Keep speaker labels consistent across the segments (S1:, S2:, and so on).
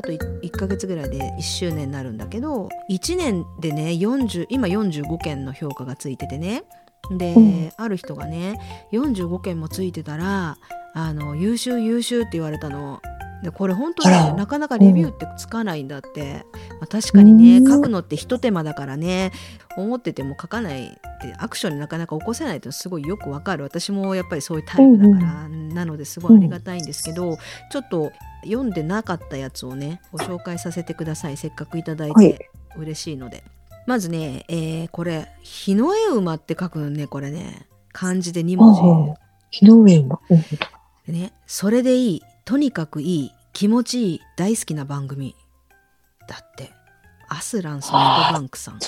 S1: あと 1, 1ヶ月ぐらいで1周年になるんだけど1年でね40今45件の評価がついててね。で、
S2: うん。
S1: ある人がね45件もついてたらあの優秀優秀って言われたの。でこれ本当に
S2: あら。
S1: なかなかレビューってつかないんだって、まあ、確かにね
S2: うん。
S1: 書くのって一手間だからね思ってても書かないってアクションになかなか起こせないってすごいよくわかる。私もやっぱりそういうタイプだから、なのですごいありがたいんですけど、ちょっと読んでなかったやつをねご紹介させてくださいせっかくいただい
S2: はい
S1: て嬉しいので、まずね、えーこれ「日の絵馬」って書くのねこれね漢字で2文字。
S2: 日の上馬。うん
S1: でね、それでいい、とにかくいい、気持ちいい、大好きな番組。だって、アスランソフトバンクさん。
S2: と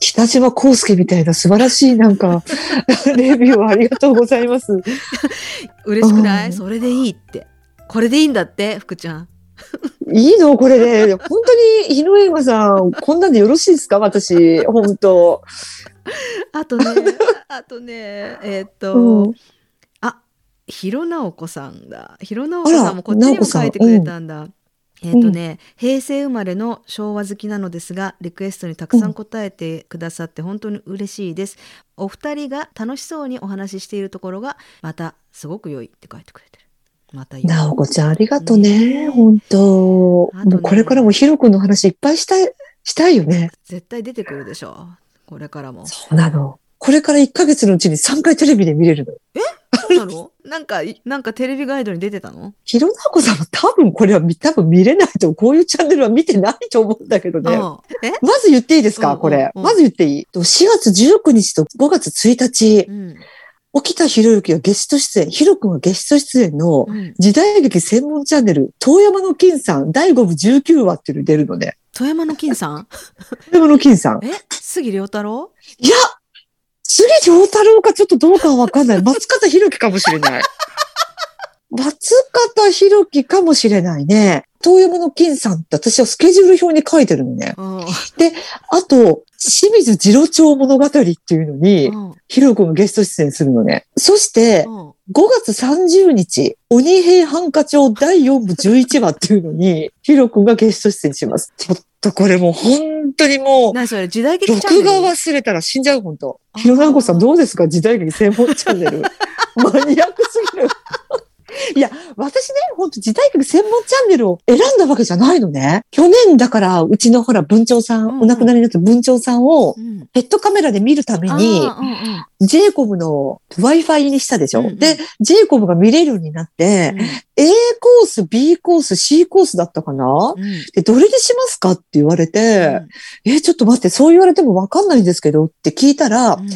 S2: 北島康介みたいな素晴らしいなんか、レビューをありがとうございます。
S1: 嬉しくな
S2: うん
S1: いそれでいいって。これでいいんだって、福ちゃん。
S2: いいの？これで、本当に日の馬さん、こんなんでよろしいですか？私、本当。
S1: あとね、あとね、えーっと、
S2: うん
S1: あ、ひろなおこさんだ。ひろなおこさんもこっちにも書いてくれたんだ。えーっとね、平成生まれの昭和好きなのですが、リクエストにたくさん答えてくださって本当に嬉しいです。お二人が楽しそうにお話ししているところが、またすごく良いって書いてくれてる。また。
S2: なおこちゃん、ありがとう
S1: ね
S2: ね。本当。
S1: ね
S2: もうこれからもヒロ君の話いっぱいしたい、したいよね。
S1: 絶対出てくるでしょこれからも。
S2: そうなの。これから1ヶ月のうちに3回テレビで見れるの。
S1: そうなの？なんか、なんかテレビガイドに出てたの？
S2: ひろなこさんは多分これは見多分見れないと、こういうチャンネルは見てないと思うんだけどね。
S1: ああえ？
S2: まず言っていいですか、
S1: うんうん
S2: これ。
S1: うん
S2: まず言っていい ?4 月19日と5月1日、
S1: うん。
S2: 沖田博之がゲスト出演、ヒロ君がゲスト出演の
S1: うん。
S2: 時代劇専門チャンネル、遠山の金さん第5部19話っていうの出るのね。
S1: 富山の金さん？
S2: 遠山の金さん。
S1: え？杉良太郎？
S2: いや杉良太郎かちょっとどうかはわかんない。松方弘樹かもしれない。松方弘樹かもしれないね。遠山の金さんって私はスケジュール表に書いてるのね。
S1: うん。
S2: あと、清水次郎長物語っていうのに、
S1: うん
S2: ヒロ君がゲスト出演するのね。そして、
S1: うん
S2: 5月30日、鬼平犯科帳第4部11話っていうのに、ヒロ君がゲスト出演します。ちょっとこれもう本当にもう、
S1: 何それ時代劇
S2: 録画忘れたら死んじゃう、本当。ヒロナンコさんどうですか？時代劇専門チャンネル。マニアックすぎる。いや、私ね、本当時代劇専門チャンネルを選んだわけじゃないのね。去年だから、うちのほら、文鳥さん、
S1: うんうん。
S2: お亡くなりになった文鳥さんを、
S1: うん。
S2: ペットカメラで見るために、
S1: うんうん
S2: ジェイコブの Wi-Fi にしたでしょ、
S1: うんうん。
S2: で、ジェイコブが見れるようになって、A コース、B コース、C コースだったかな？
S1: うん。
S2: で、どれにしますかって言われ
S1: う
S2: て、
S1: ん。
S2: え、ちょっと待って、そう言われてもわかんないんですけどって聞いたら、
S1: うん。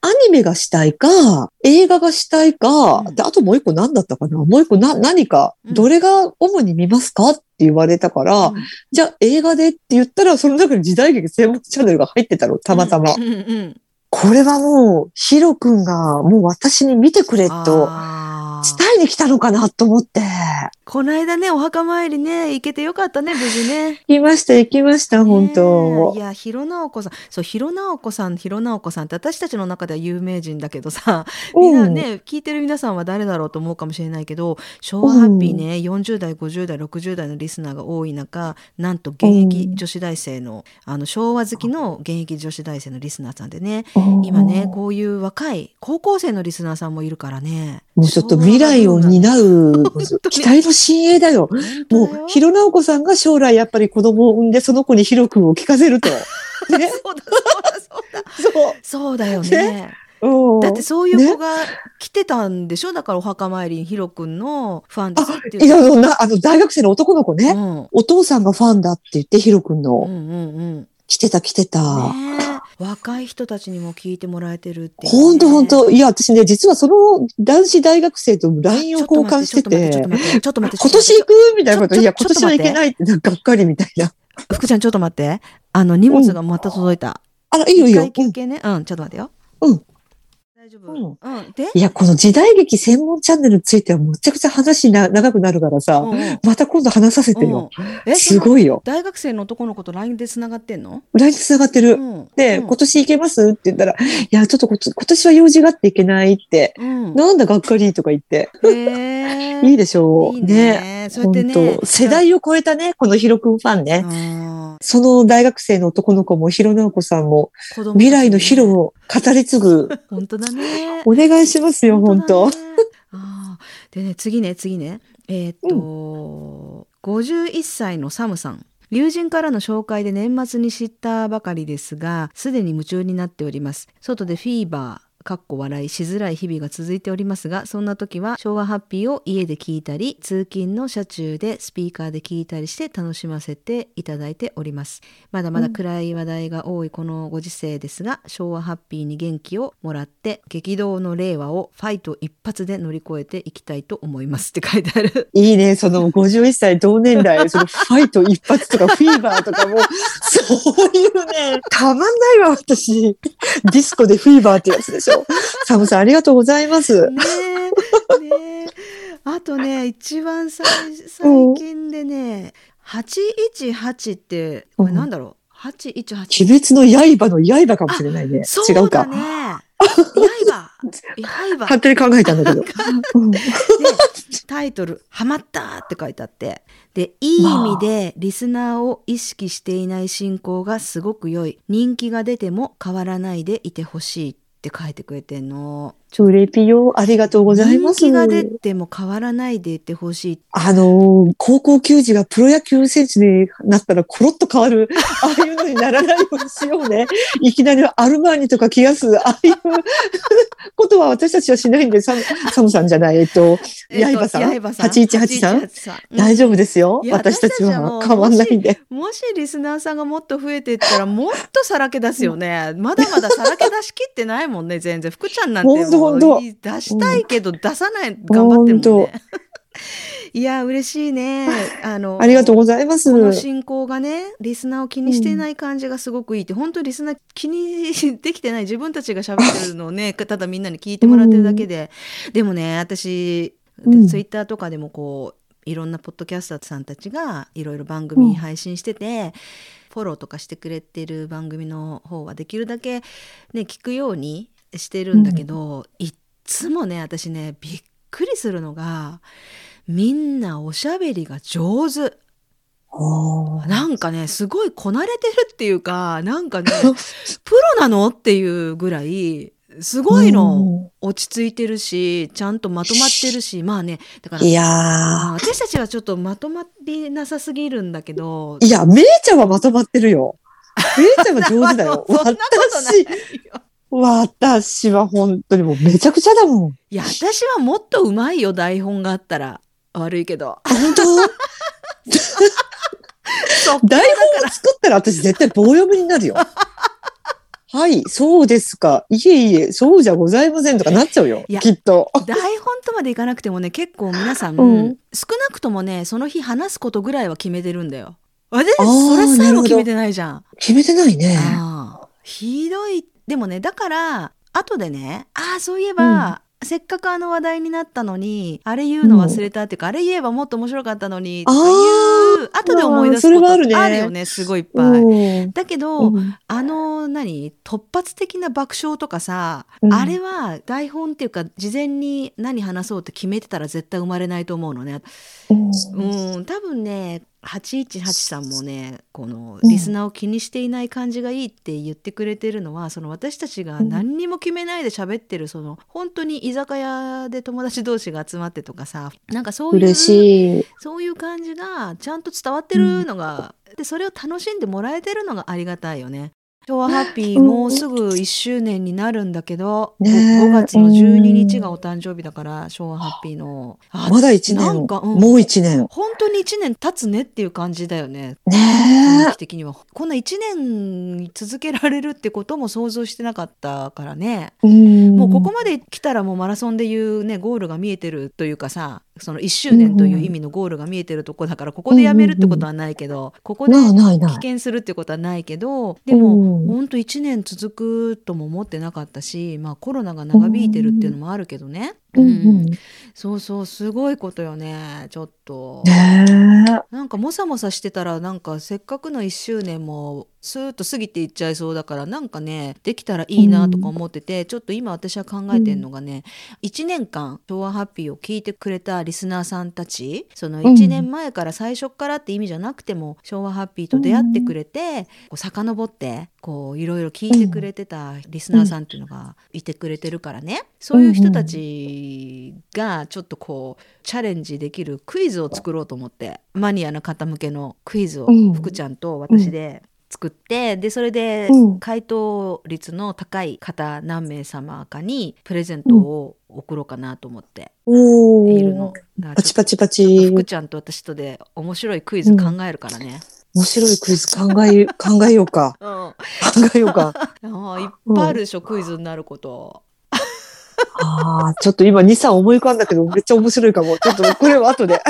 S2: アニメがしたいか、映画がしたいか、
S1: うん。
S2: であともう一個何だったかな？もう一個な、何か、
S1: うん。
S2: どれが主に見ますかって言われたから、じゃあ映画でって言ったら、その中に時代劇専門チャンネルが入ってたの、たまたま。
S1: うんうんうん
S2: これはもう、ヒロ君がもう私に見てくれと、伝えに来たのかなと思って。
S1: この間ねお墓参りね行けてよかったね無事ね
S2: 行きました、行きました、本当
S1: いや、ひろなおこさん。そう、ひろなおこさん、ひろなおこさんって私たちの中では有名人だけどさ、みんなね、聞いてる皆さんは誰だろうと思うかもしれないけど、昭和ハッピーね、40代、50代、60代のリスナーが多い中、なんと現役女子大生の、あの、昭和好きの現役女子大生のリスナーさんでね、
S2: うん
S1: 今ね、こういう若い高校生のリスナーさんもいるからね。
S2: もうちょっと未来を担う、期待の親衛だよ。もう、ひろなおこさんが将来やっぱり子供を産んで、その子にヒロ君を聞かせると。ね。
S1: そうだ、そうだ、そうだ。
S2: そ
S1: そうだよね。
S2: う。うん
S1: だってそういう子が来てたんでしょ？だからお墓参りにヒロ君のファンですって
S2: いや、
S1: う。
S2: あのな、あの、大学生の男の子ね。
S1: うん
S2: お父さんがファンだって言って、ヒロ君
S1: うん
S2: の。
S1: うんうん。
S2: 来てた来てた。
S1: ねえ若い人たちにも聞いてもらえてるっていうね、
S2: ほんとほんと。いや、私ね、実はその男子大学生と LINE を交換してて、
S1: ちょっと待って、ちょっと待って、
S2: 今年行くみたいなこと、いや、今年は行けないって、なんかがっかりみたいな。
S1: 福ちゃんちょっと待って。あの、荷物がまた届いた。
S2: あら、いいよいいよ
S1: 休憩ね。うん、ちょっと待ってよ。
S2: うん。
S1: 大丈夫？
S2: うん
S1: うん。で？
S2: いや、この時代劇専門チャンネルについてはむちゃくちゃ話な長くなるからさ、
S1: うんうん
S2: また今度話させてよ。
S1: うんえ
S2: すごいよ。
S1: 大学生の男の子と LINE で繋がってんの？
S2: 来日繋がってる。
S1: うん
S2: で、
S1: うん
S2: 今年行けますって言ったら、いや、ちょっとこ今年は用事があっていけないって、
S1: うん。
S2: なんだがっかりとか言って、いいでしょう。
S1: いいね。そうやってね
S2: 世代を超えたね、このヒロ君ファンね。
S1: うん
S2: その大学生の男の子も、ヒロナオコさんも、未来のヒロを語り継ぐ。
S1: 本当だね。
S2: お願いしますよ、本当
S1: だねあーでね、次ね、次ね。えーっと、51歳のサムさん。友人からの紹介で年末に知ったばかりですが、すでに夢中になっております。外でフィーバー、かっこ笑いしづらい日々が続いておりますが、そんな時は昭和ハッピーを家で聞いたり、通勤の車中でスピーカーで聞いたりして楽しませていただいております。まだまだ暗い話題が多いこのご時世ですが、昭和ハッピーに元気をもらって、激動の令和をファイト一発で乗り越えていきたいと思いますって書いてある。
S2: いいね、その51歳同年代、そのファイト一発とかフィーバーとかも、そういうね、たまんないわ、私。ディスコでフィーバーってやつでしょ。サムさん、ありがとうございます。
S1: ねえ、ねえ。あとね、一番最最近でね、818って、これなんだろう ?818。
S2: 鬼滅の刃の刃かもしれないね。
S1: そう
S2: 違うか。
S1: だね。刃。刃。
S2: 勝手に考えたんだけど。
S1: タイトル「ハマった!」って書いてあってでいい意味でリスナーを意識していない進行がすごく良い人気が出ても変わらないでいてほしいっって書いてくれてんの。
S2: チョレピヨ、ありがとうございます。
S1: 人気が出ても変わらないでいてほしい
S2: あのー高校球児がプロ野球選手になったらコロッと変わる、ああいうのにならないようにしようね。いきなりアルマーニとか着やす、ああいうことは私たちはしないんで、サムサムさんじゃない、えっと、
S1: えっと
S2: 刃さん？
S1: 刃さん
S2: ?818 さん
S1: 818さんうん
S2: 大丈夫ですよ。私たち
S1: は
S2: 変わんないんで。
S1: もしリスナーさんがもっと増えていったらもっとさらけ出すよね。まだまださらけ出しきってないもんね、全然。福ちゃんなんて
S2: ほんと
S1: も
S2: ほんと
S1: う出したいけど出さない、頑張ってるもね。いや、嬉しいね。あの、
S2: ありがとうございます。
S1: この進行がね、リスナーを気にしていない感じがすごくいいって、本当にリスナー気にできてない自分たちが喋ってるのをね、ただみんなに聞いてもらってるだけで。でもね、私、
S2: うん
S1: ツイッターとかでもこう、いろんなポッドキャスターさんたちがいろいろ番組配信してて、フォローとかしてくれてる番組の方はできるだけね、聞くようにしてるんだけど、いっつもね、私ね、びっくりするのが、みんなおしゃべりが上手。なんかね、すごいこなれてるっていうか、なんかね、プロなのっていうぐらい、すごいの。落ち着いてるし、ちゃんとまとまってるし、まあね、だから、
S2: いや
S1: あ私たちはちょっとまとまりなさすぎるんだけど
S2: ー。、いや、めいちゃんはまとまってるよ。めいちゃんは上手だよ。
S1: そんなことないよ。
S2: 私は本当にもうめちゃくちゃだもん。
S1: いや、私はもっとうまいよ、台本があったら。悪いけど。
S2: 本当？台本を作ったら私絶対棒読みになるよ。はい、そうですか。いえいえ、そうじゃございませんとかなっちゃうよ。きっと。
S1: 台本とまでいかなくてもね、結構皆さん、
S2: うん
S1: 少なくともね、その日話すことぐらいは決めてるんだよ。私、
S2: あー
S1: それさえも決めてないじゃん。
S2: 決めてないね。
S1: ひどい。でもね、だから、後でね、ああ、そういえば、せっかくあの話題になったのに、あれ言うの忘れたっていうか、あれ言えばもっと面白かったのに、って
S2: あ
S1: いう、後で思い出すこと
S2: あるね。
S1: あるよね、すごいいっぱい。
S2: うん。
S1: だけど、
S2: うん。
S1: あの何？突発的な爆笑とかさ、
S2: うん。
S1: あれは台本っていうか事前に何話そうって決めてたら絶対生まれないと思うのね。うん、多分ね818さんもねこのリスナーを気にしていない感じがいいって言ってくれてるのは、その私たちが何にも決めないで喋ってるその本当に居酒屋で友達同士が集まってとかさなんかそういう。そういう感じがちゃんと伝わってるのが、でそれを楽しんでもらえてるのがありがたいよね。昭和ハッピー
S2: うん。
S1: もうすぐ1周年になるんだけど、
S2: ねえ。
S1: 5, 月の12日がお誕生日だから昭和ハッピーの。あ
S2: まだ一年。
S1: なんか、うん。
S2: もう一年。
S1: 本当に1年経つねっていう感じだよね。
S2: ね
S1: 的には。こんな1年続けられるってことも想像してなかったからね。もうここまで来たらもうマラソンでいうねゴールが見えてるというかさその1周年という意味のゴールが見えてるとこだからここでやめるってことはないけど、ここで棄権するってことはないけどでも、
S2: うん
S1: ほんと1年続くとも思ってなかったし、まあ、コロナが長引いてるっていうのもあるけどね、
S2: うんうん。ね
S1: そうそうすごいことよねちょっと。
S2: え。
S1: なんかもさもさしてたらなんかせっかくの1周年もスーッと過ぎていっちゃいそうだからなんかねできたらいいなとか思ってて、ちょっと今私は考えてるのがね、1年間「昭和ハッピー」を聞いてくれたリスナーさんたちその1年前から最初からって意味じゃなくても「昭和ハッピー」と出会ってくれて、こう遡ってこういろいろ聞いてくれてたリスナーさんっていうのがいてくれてるからね。そういう人たちがちょっとこうチャレンジできるクイズを作ろうと思ってマニアな方向けのクイズを
S2: うん。
S1: 福ちゃんと私で作ってでそれで
S2: うん
S1: 回答率の高い方何名様かにプレゼントを送ろうかなと思って
S2: お
S1: いるの
S2: パチパチパチ。
S1: 福ちゃんと私とで面白いクイズ考えるからね。
S2: 面白いクイズ考え、考えようか。
S1: うん、あ
S2: 考えようか。
S1: ーいっぱいあるでしょ、クイズになること。
S2: ああ、ちょっと今2、3思い浮かんだけど、めっちゃ面白いかも。ちょっとこれは後で。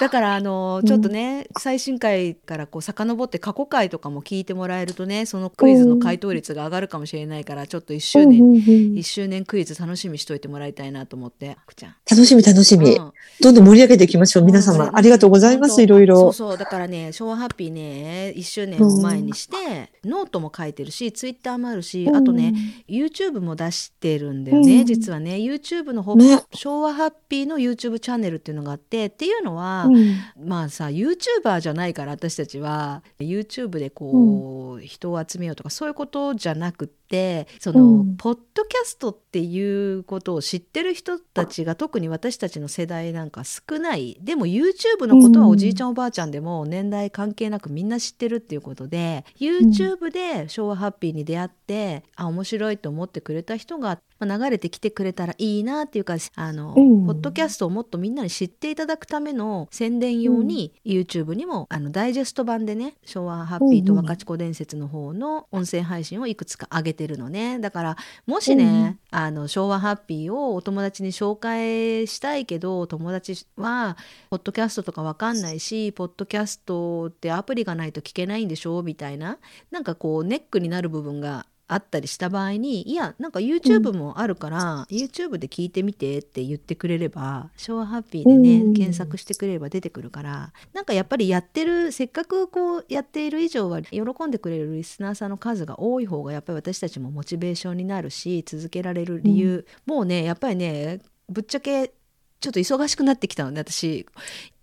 S1: だからあの
S2: うん
S1: ちょっとね、最新回からこう遡って過去回とかも聞いてもらえるとねそのクイズの回答率が上がるかもしれないからちょっと1周年、
S2: うんうんうん
S1: 1周年クイズ楽しみにしといてもらいたいなと思って福ちゃん。
S2: 楽しみ楽しみ。
S1: うん
S2: どんどん盛り上げていきましょう。皆
S1: うん
S2: 様、ありがとうございます。いろいろ。
S1: そうそうだからね昭和ハッピーね1周年を前にして、ノートも書いてるしツイッターもあるし、あとね YouTube も出してるんだよね、
S2: うん
S1: 実はね YouTube の方、
S2: ね
S1: 昭和ハッピーの YouTube チャンネルっていうのがあってっていうのは、
S2: うん、
S1: まあさ YouTuber じゃないから私たちは。YouTube でこう、人を集めようとかそういうことじゃなくってその、
S2: うん。
S1: ポッドキャストっていうことを知ってる人たちが特に私たちの世代なんか少ない。でも YouTube のことはおじいちゃんおばあちゃんでも年代関係なくみんな知ってるっていうことで YouTube で昭和ハッピーに出会ってあ面白いと思ってくれた人がまあ流れてきてくれたらいいなっていうかあの、
S2: うん。
S1: ポッドキャストをもっとみんなに知っていただくための宣伝用に YouTube にもあのダイジェスト版でね昭和ハッピーと若智子伝説の方の音声配信をいくつか上げてるのね。だからもしね、あの昭和ハッピーをお友達に紹介したいけど友達はポッドキャストとかわかんないしポッドキャストってアプリがないと聞けないんでしょ？みたいな。なんかこうネックになる部分があったりした場合にいやなんか YouTube もあるから、YouTube で聞いてみてって言ってくれれば昭和ハッピーでね、
S2: うん。
S1: 検索してくれれば出てくるからなんかやっぱりやってるせっかくこうやっている以上は喜んでくれるリスナーさんの数が多い方がやっぱり私たちもモチベーションになるし続けられる理由、もうねやっぱりねぶっちゃけちょっと忙しくなってきたのね私。うん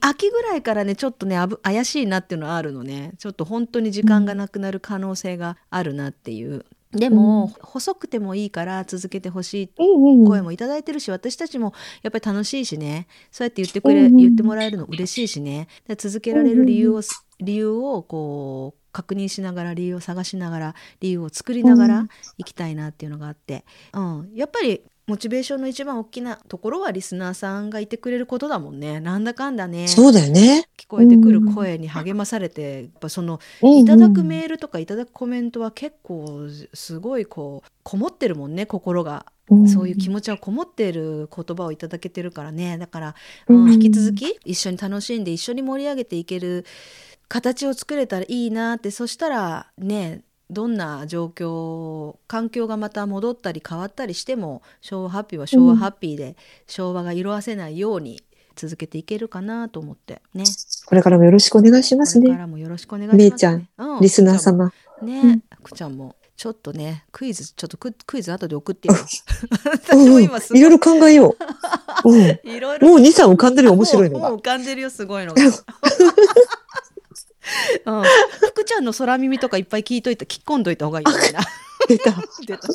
S1: 秋ぐらいからねちょっとねあぶ怪しいなっていうのはあるのね。ちょっと本当に時間がなくなる可能性があるなっていう。でも、細くてもいいから続けてほしい
S2: うんうん
S1: 声もいただいてるし私たちもやっぱり楽しいしね。そうやって言ってくれ、
S2: うんうん
S1: 言ってもらえるの嬉しいしね。で続けられる理由を、理由をこう確認しながら理由を探しながら理由を作りながら
S2: うん。
S1: いきたいなっていうのがあって、うん、やっぱりモチベーションの一番大きなところはリスナーさんがいてくれることだもんね。なんだかんだね。
S2: そうだよね。
S1: 聞こえてくる声に励まされて、やっぱその
S2: うんうん
S1: いただくメールとかいただくコメントは結構すごいこうこもってるもんね心が。そういう気持ちがこもっている言葉をいただけてるからね。だから、うん
S2: うん
S1: 引き続き一緒に楽しんで一緒に盛り上げていける形を作れたらいいなって。そしたらねどんな状況環境がまた戻ったり変わったりしても昭和ハッピーは昭和ハッピーで、昭和が色あせないように続けていけるかなと思ってね
S2: これからもよろしくお願いしますね。
S1: これからもよろしくお願いします、ね。
S2: ちゃん
S1: うん
S2: リスナー様。
S1: ね、
S2: うん
S1: くちゃんもちょっとねクイズちょっとククイズ後で送ってい
S2: いろいろ考えよう。うん。
S1: いろいろ
S2: もう2、3浮かんでるよ面白いのが。
S1: 浮かんでるよすごいのが。うん、福ちゃんの空耳とかいっぱい聞いといて、聞き込んどいた方がいいよな。
S2: 出た。
S1: 出た。